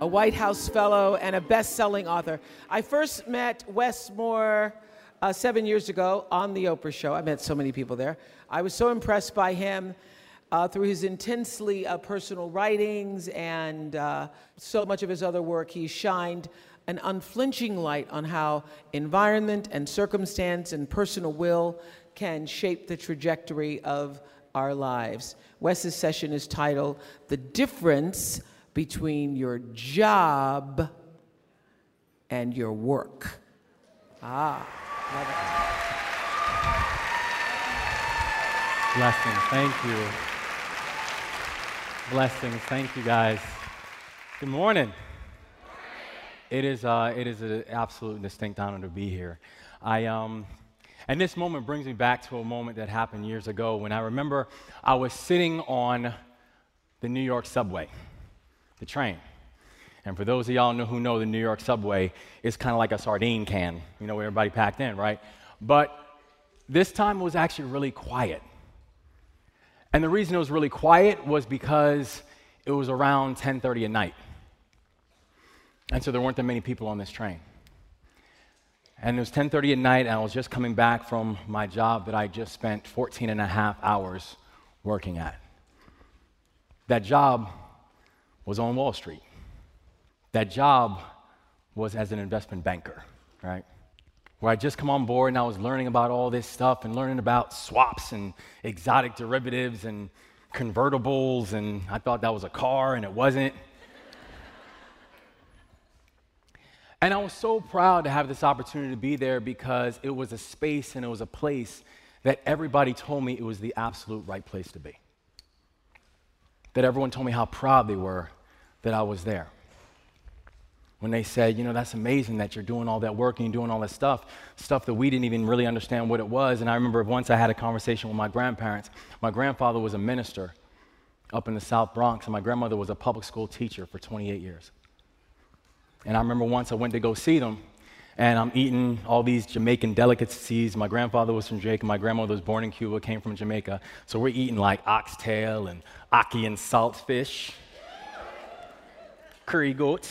a White House Fellow, and a best selling author. I first met Wes Moore uh, seven years ago on The Oprah Show. I met so many people there. I was so impressed by him. Uh, through his intensely uh, personal writings and uh, so much of his other work, he shined an unflinching light on how environment and circumstance and personal will can shape the trajectory of our lives. Wes's session is titled The Difference Between Your Job and Your Work. Ah, Blessings. Thank you. Blessings. Thank you, guys. Good morning. It is, uh, it is an absolute distinct honor to be here. I, um, and this moment brings me back to a moment that happened years ago when I remember I was sitting on the New York subway, the train. And for those of y'all know who know the New York subway, it's kind of like a sardine can, you know, where everybody packed in, right? But this time it was actually really quiet. And the reason it was really quiet was because it was around 10:30 at night. And so there weren't that many people on this train. And it was 10:30 at night, and I was just coming back from my job that I just spent 14 and a half hours working at. That job was on Wall Street. That job was as an investment banker, right? Where I just come on board and I was learning about all this stuff and learning about swaps and exotic derivatives and convertibles, and I thought that was a car, and it wasn't. And I was so proud to have this opportunity to be there because it was a space and it was a place that everybody told me it was the absolute right place to be. That everyone told me how proud they were that I was there. When they said, you know, that's amazing that you're doing all that work and you're doing all that stuff, stuff that we didn't even really understand what it was. And I remember once I had a conversation with my grandparents. My grandfather was a minister up in the South Bronx, and my grandmother was a public school teacher for 28 years. And I remember once I went to go see them, and I'm eating all these Jamaican delicacies. My grandfather was from Jamaica, my grandmother was born in Cuba, came from Jamaica. So we're eating like oxtail and ackee and saltfish, curry goat,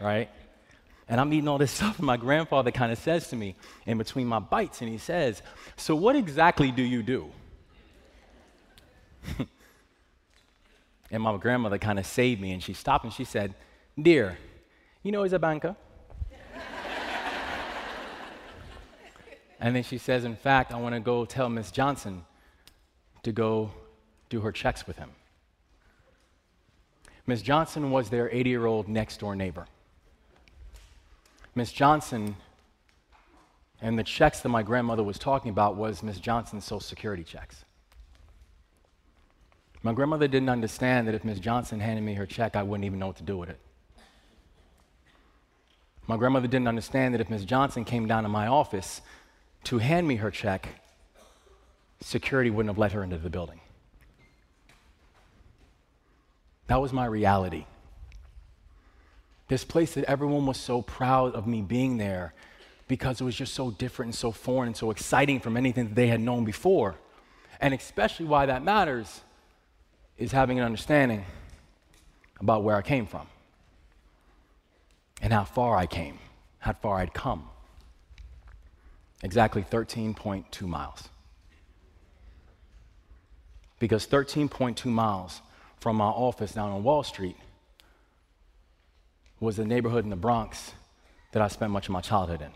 right? And I'm eating all this stuff, and my grandfather kind of says to me in between my bites, and he says, So, what exactly do you do? and my grandmother kind of saved me, and she stopped and she said, Dear, you know he's a banker. and then she says, In fact, I want to go tell Miss Johnson to go do her checks with him. Miss Johnson was their 80 year old next door neighbor. Miss Johnson and the checks that my grandmother was talking about was Miss Johnson's Social Security checks. My grandmother didn't understand that if Miss Johnson handed me her check, I wouldn't even know what to do with it. My grandmother didn't understand that if Ms. Johnson came down to my office to hand me her check, security wouldn't have let her into the building. That was my reality. This place that everyone was so proud of me being there because it was just so different and so foreign and so exciting from anything that they had known before. And especially why that matters is having an understanding about where I came from and how far I came, how far I'd come. Exactly 13.2 miles. Because 13.2 miles from my office down on Wall Street was the neighborhood in the Bronx that I spent much of my childhood in.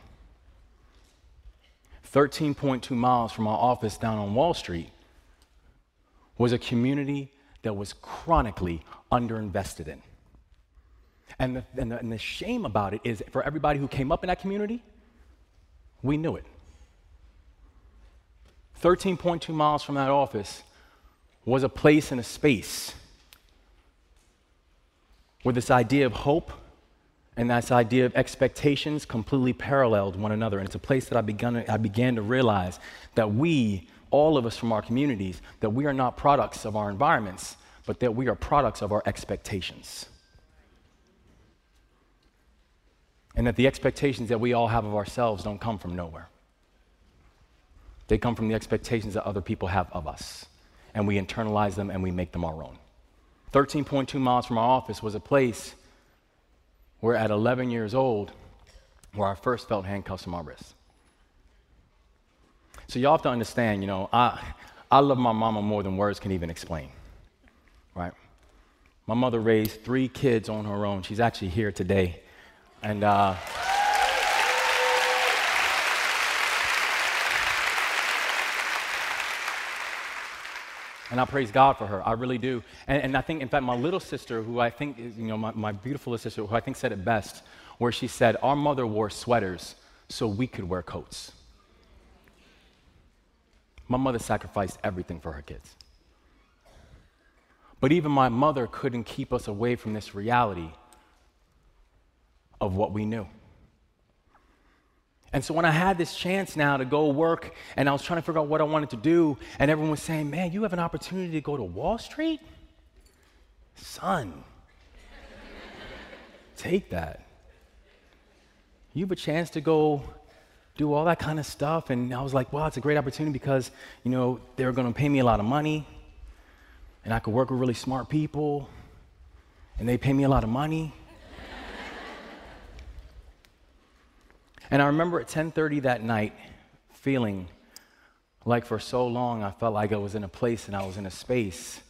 13.2 miles from my office down on Wall Street was a community that was chronically underinvested in. And the, and, the, and the shame about it is for everybody who came up in that community, we knew it. 13.2 miles from that office was a place and a space where this idea of hope and this idea of expectations completely paralleled one another. And it's a place that I began, I began to realize that we, all of us from our communities, that we are not products of our environments, but that we are products of our expectations. And that the expectations that we all have of ourselves don't come from nowhere. They come from the expectations that other people have of us. And we internalize them and we make them our own. 13.2 miles from our office was a place where at 11 years old, where I first felt handcuffs on my wrists. So y'all have to understand, you know, I, I love my mama more than words can even explain, right? My mother raised three kids on her own. She's actually here today. And, uh, And I praise God for her. I really do. And, and, I think, in fact, my little sister, who I think is, you know, my, my beautiful sister, who I think said it best, where she said, Our mother wore sweaters so we could wear coats. My mother sacrificed everything for her kids. But even my mother couldn't keep us away from this reality of what we knew. And so when I had this chance now to go work and I was trying to figure out what I wanted to do, and everyone was saying, Man, you have an opportunity to go to Wall Street? Son, take that. You have a chance to go do all that kind of stuff. And I was like, Well, it's a great opportunity because, you know, they're going to pay me a lot of money, and I could work with really smart people, and they pay me a lot of money. And I remember at 10:30 that night feeling like for so long I felt like I was in a place and I was in a space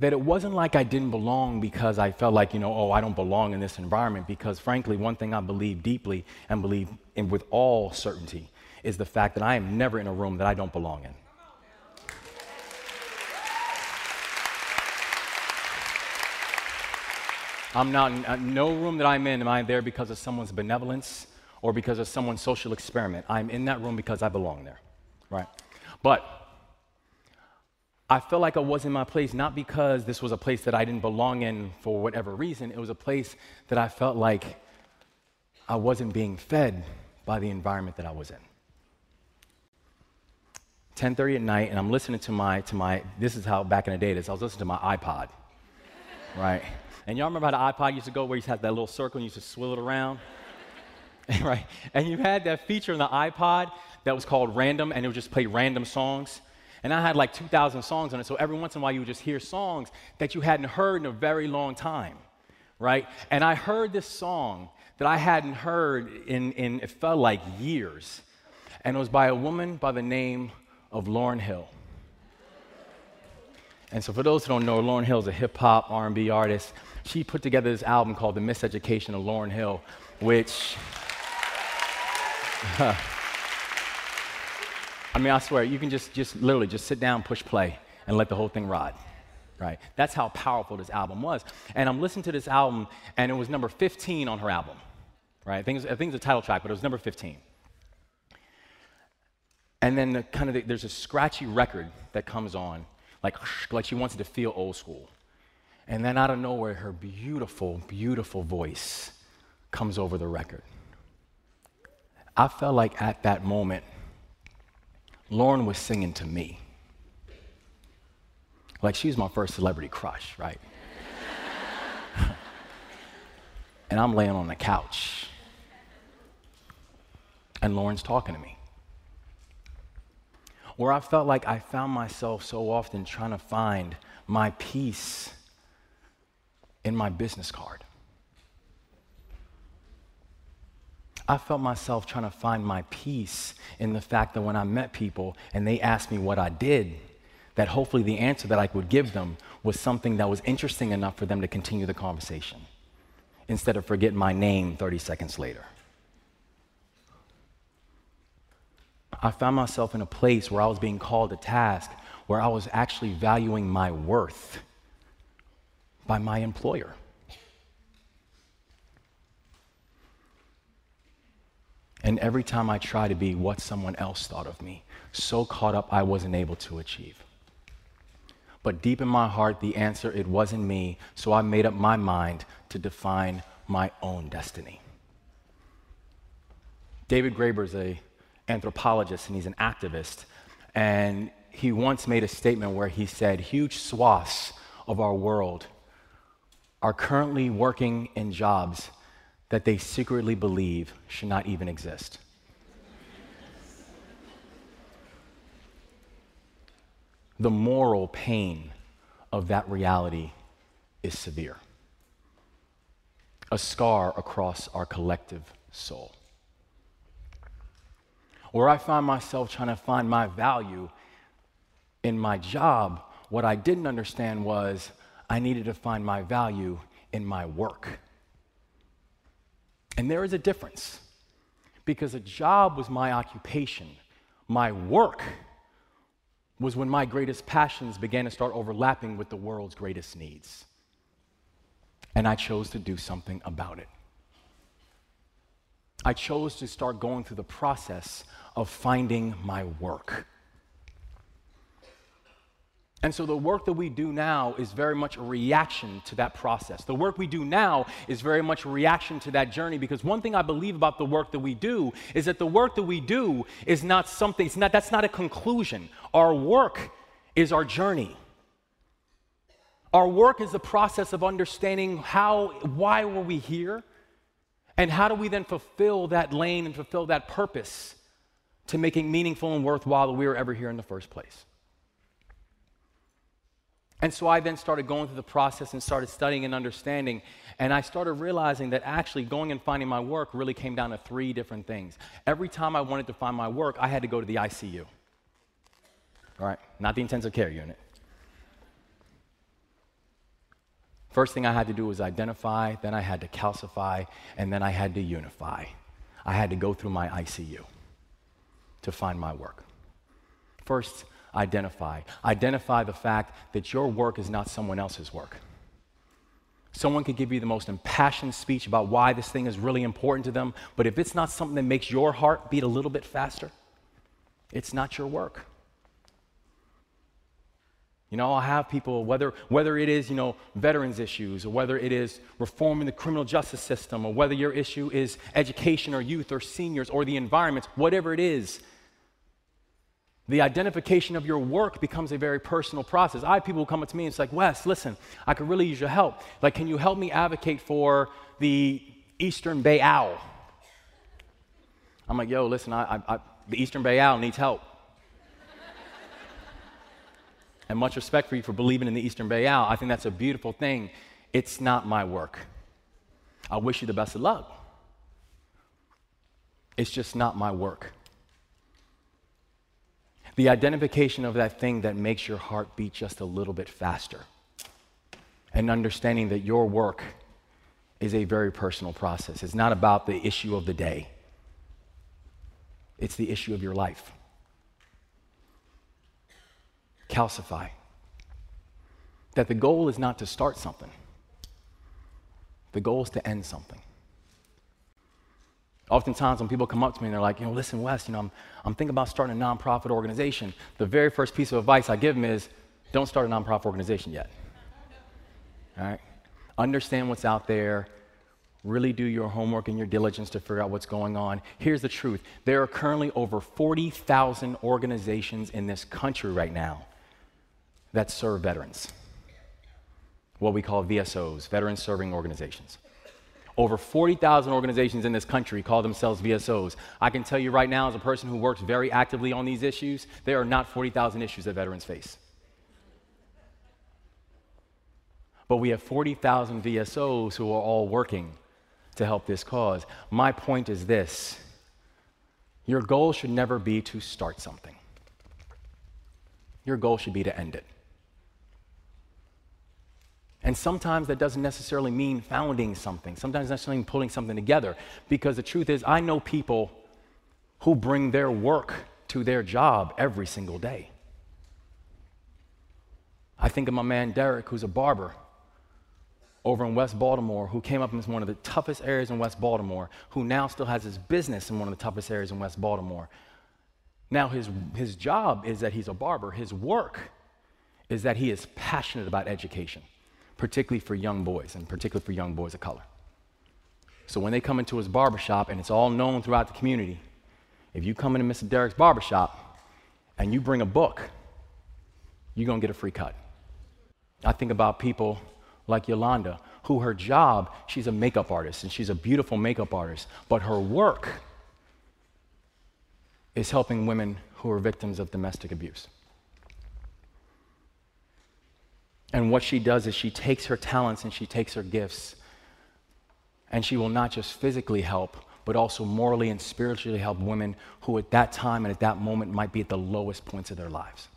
that it wasn't like I didn't belong because I felt like, you know, oh, I don't belong in this environment. Because frankly, one thing I believe deeply and believe in with all certainty is the fact that I am never in a room that I don't belong in. I'm not, in uh, no room that I'm in, am I there because of someone's benevolence or because of someone's social experiment. I'm in that room because I belong there, right? But I felt like I was in my place not because this was a place that I didn't belong in for whatever reason. It was a place that I felt like I wasn't being fed by the environment that I was in. 10:30 at night, and I'm listening to my to my. This is how back in the day it is. I was listening to my iPod, right? And y'all remember how the iPod used to go where you had that little circle and you used to swivel it around? right? And you had that feature in the iPod that was called random, and it would just play random songs. And I had like 2,000 songs on it, so every once in a while you would just hear songs that you hadn't heard in a very long time, right? And I heard this song that I hadn't heard in, in it felt like years. And it was by a woman by the name of Lauryn Hill. And so for those who don't know, Lauryn Hill is a hip hop R&B artist she put together this album called The Miseducation of Lauryn Hill, which. I mean, I swear, you can just, just literally just sit down, push play, and let the whole thing ride. Right? That's how powerful this album was. And I'm listening to this album, and it was number 15 on her album. Right? I think it's, I think a title track, but it was number 15. And then the, kind of the, there's a scratchy record that comes on, like like she wants it to feel old school. And then out of nowhere, her beautiful, beautiful voice comes over the record. I felt like at that moment, Lauryn was singing to me. Like she was my first celebrity crush, right? and I'm laying on the couch, and Lauryn's talking to me. Where I felt like I found myself so often trying to find my peace in my business card. I felt myself trying to find my peace in the fact that when I met people and they asked me what I did, that hopefully the answer that I would give them was something that was interesting enough for them to continue the conversation instead of forgetting my name 30 seconds later. I found myself in a place where I was being called to task, where I was actually valuing my worth by my employer. And every time I try to be what someone else thought of me, so caught up I wasn't able to achieve. But deep in my heart, the answer, it wasn't me. So I made up my mind to define my own destiny. David Graeber is an anthropologist and he's an activist. And he once made a statement where he said, Huge swaths of our world are currently working in jobs that they secretly believe should not even exist. the moral pain of that reality is severe, a scar across our collective soul. Where I find myself trying to find my value in my job, what I didn't understand was I needed to find my value in my work. And there is a difference because a job was my occupation, my work was when my greatest passions began to start overlapping with the world's greatest needs. And I chose to do something about it. I chose to start going through the process of finding my work. And so the work that we do now is very much a reaction to that process. The work we do now is very much a reaction to that journey because one thing I believe about the work that we do is that the work that we do is not something, it's not, that's not a conclusion. Our work is our journey. Our work is the process of understanding how, why were we here, and how do we then fulfill that lane and fulfill that purpose to making meaningful and worthwhile that we were ever here in the first place. And so I then started going through the process and started studying and understanding. And I started realizing that actually going and finding my work really came down to three different things. Every time I wanted to find my work, I had to go to the ICU. All right, not the intensive care unit. First thing I had to do was identify, then I had to calcify, and then I had to unify. I had to go through my ICU to find my work. First, identify. Identify the fact that your work is not someone else's work. Someone could give you the most impassioned speech about why this thing is really important to them, but if it's not something that makes your heart beat a little bit faster, it's not your work. You know, I'll have people, whether, whether it is, you know, veterans issues, or whether it is reforming the criminal justice system, or whether your issue is education or youth or seniors or the environment, whatever it is, the identification of your work becomes a very personal process. I have people who come up to me and it's like, Wes, listen, I could really use your help. Like, can you help me advocate for the Eastern Bay Owl? I'm like, yo, listen, I, I, I, the Eastern Bay Owl needs help. and much respect for you for believing in the Eastern Bay Owl. I think that's a beautiful thing. It's not my work. I wish you the best of luck. It's just not my work. The identification of that thing that makes your heart beat just a little bit faster. And understanding that your work is a very personal process. It's not about the issue of the day, it's the issue of your life. Calcify. That the goal is not to start something, the goal is to end something. Oftentimes, when people come up to me and they're like, you know, listen, Wes, you know, I'm, I'm thinking about starting a nonprofit organization. The very first piece of advice I give them is don't start a nonprofit organization yet. All right? Understand what's out there. Really do your homework and your diligence to figure out what's going on. Here's the truth there are currently over 40,000 organizations in this country right now that serve veterans, what we call VSOs, Veteran Serving Organizations. Over 40,000 organizations in this country call themselves VSOs. I can tell you right now, as a person who works very actively on these issues, there are not 40,000 issues that veterans face. But we have 40,000 VSOs who are all working to help this cause. My point is this your goal should never be to start something, your goal should be to end it. And sometimes that doesn't necessarily mean founding something. Sometimes that's necessarily pulling something together. Because the truth is, I know people who bring their work to their job every single day. I think of my man Derek, who's a barber over in West Baltimore, who came up in one of the toughest areas in West Baltimore, who now still has his business in one of the toughest areas in West Baltimore. Now, his, his job is that he's a barber, his work is that he is passionate about education, particularly for young boys, and particularly for young boys of color. So when they come into his barbershop, and it's all known throughout the community, if you come into Mr. Derek's barbershop and you bring a book, you're gonna get a free cut. I think about people like Yolanda, who her job, she's a makeup artist and she's a beautiful makeup artist, but her work is helping women who are victims of domestic abuse. And what she does is she takes her talents and she takes her gifts, and she will not just physically help, but also morally and spiritually help women who at that time and at that moment might be at the lowest points of their lives.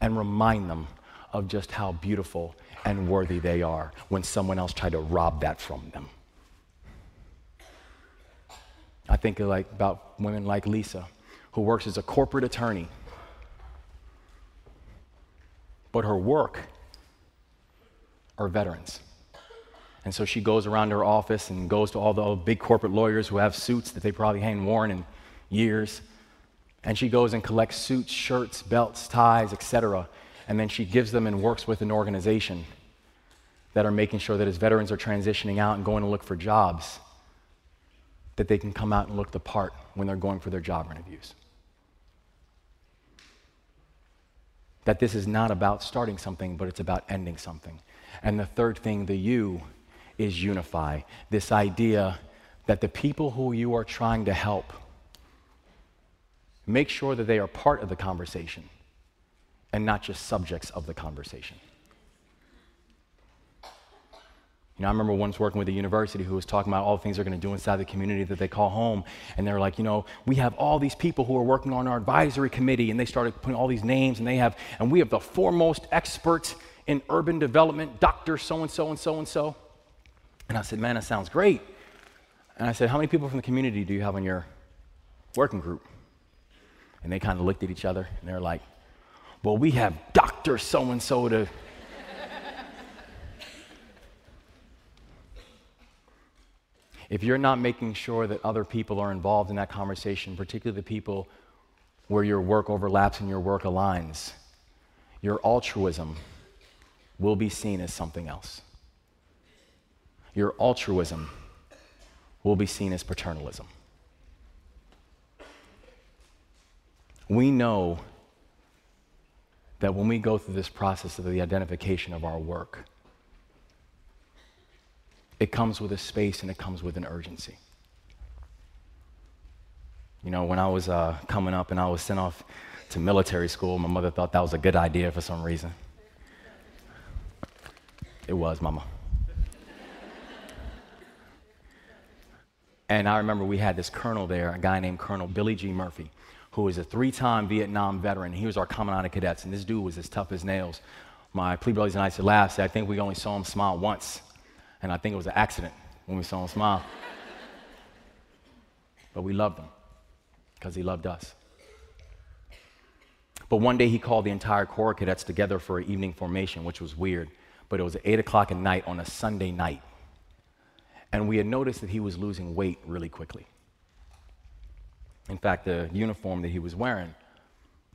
And remind them of just how beautiful and worthy they are when someone else tried to rob that from them. I think like about women like Lisa, who works as a corporate attorney, but her work are veterans. And so she goes around her office and goes to all the big corporate lawyers who have suits that they probably hadn't worn in years. And she goes and collects suits, shirts, belts, ties, etc. And then she gives them and works with an organization that are making sure that as veterans are transitioning out and going to look for jobs, that they can come out and look the part when they're going for their job interviews. That this is not about starting something, but it's about ending something. And the third thing, the you, is unify. This idea that the people who you are trying to help, make sure that they are part of the conversation and not just subjects of the conversation. You know, I remember once working with a university who was talking about all the things they're going to do inside the community that they call home. And they're like, you know, we have all these people who are working on our advisory committee. And they started putting all these names, and they have, and we have the foremost experts in urban development, Dr. So and so and so and so. And I said, man, that sounds great. And I said, how many people from the community do you have on your working group? And they kind of looked at each other and they're like, well, we have Dr. So and so to if you're not making sure that other people are involved in that conversation, particularly the people where your work overlaps and your work aligns, your altruism will be seen as something else. Your altruism will be seen as paternalism. We know that when we go through this process of the identification of our work, it comes with a space and it comes with an urgency. You know, when I was uh, coming up and I was sent off to military school, my mother thought that was a good idea for some reason. It was, Mama. and I remember we had this colonel there, a guy named Colonel Billy G. Murphy, who was a three time Vietnam veteran. He was our commandant of cadets, and this dude was as tough as nails. My plebe brothers and I said, last, I think we only saw him smile once and I think it was an accident when we saw him smile. but we loved him because he loved us. But one day he called the entire Corps cadets together for an evening formation, which was weird. But it was 8 o'clock at night on a Sunday night. And we had noticed that he was losing weight really quickly. In fact, the uniform that he was wearing,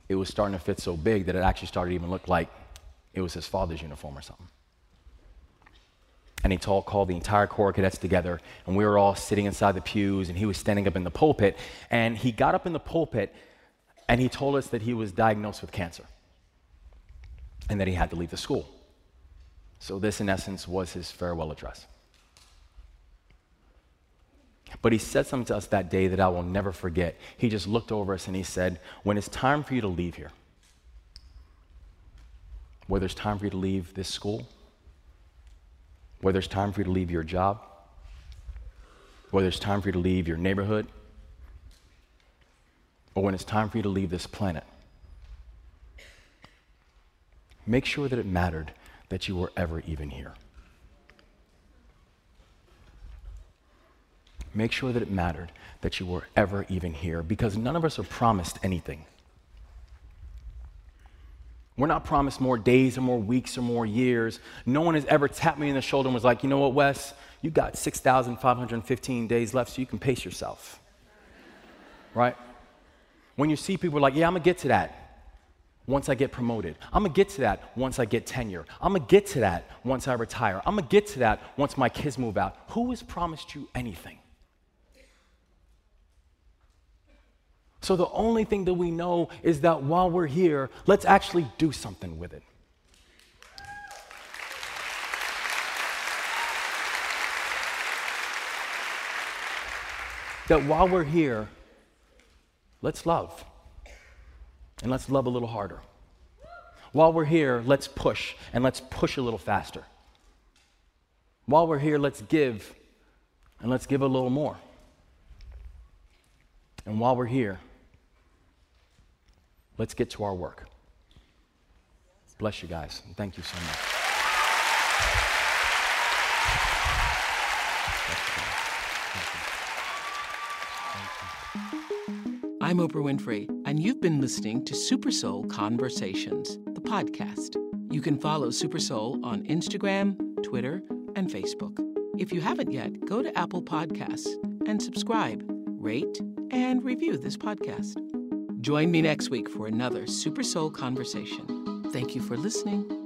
it was starting to fit so big that it actually started to even look like it was his father's uniform or something and he called the entire Corps of cadets together, and we were all sitting inside the pews, and he was standing up in the pulpit. And he got up in the pulpit, and he told us that he was diagnosed with cancer and that he had to leave the school. So, this, in essence, was his farewell address. But he said something to us that day that I will never forget. He just looked over us and he said, When it's time for you to leave here, whether it's time for you to leave this school, whether it's time for you to leave your job, whether it's time for you to leave your neighborhood, or when it's time for you to leave this planet. Make sure that it mattered that you were ever even here. Make sure that it mattered that you were ever even here because none of us are promised anything. We're not promised more days or more weeks or more years. No one has ever tapped me in the shoulder and was like, you know what, Wes? You got 6,515 days left, so you can pace yourself. right? When you see people like, yeah, I'm gonna get to that. once I get promoted. I'm gonna get to that once I get tenure. I'm gonna get to that once I retire. I'm gonna get to that once my kids move out. Who has promised you anything? So the only thing that we know is that while we're here, let's actually do something with it. That while we're here, let's love. And let's love a little harder. While we're here, let's push and let's push a little faster. While we're here, let's give and let's give a little more. And while we're here, let's get to our work. Bless you guys. Thank you so much. I'm Oprah Winfrey, and you've been listening to Super Soul Conversations, the podcast. You can follow Super Soul on Instagram, Twitter, and Facebook. If you haven't yet, go to Apple Podcasts and subscribe, rate, and review this podcast. Join me next week for another Super Soul conversation. Thank you for listening.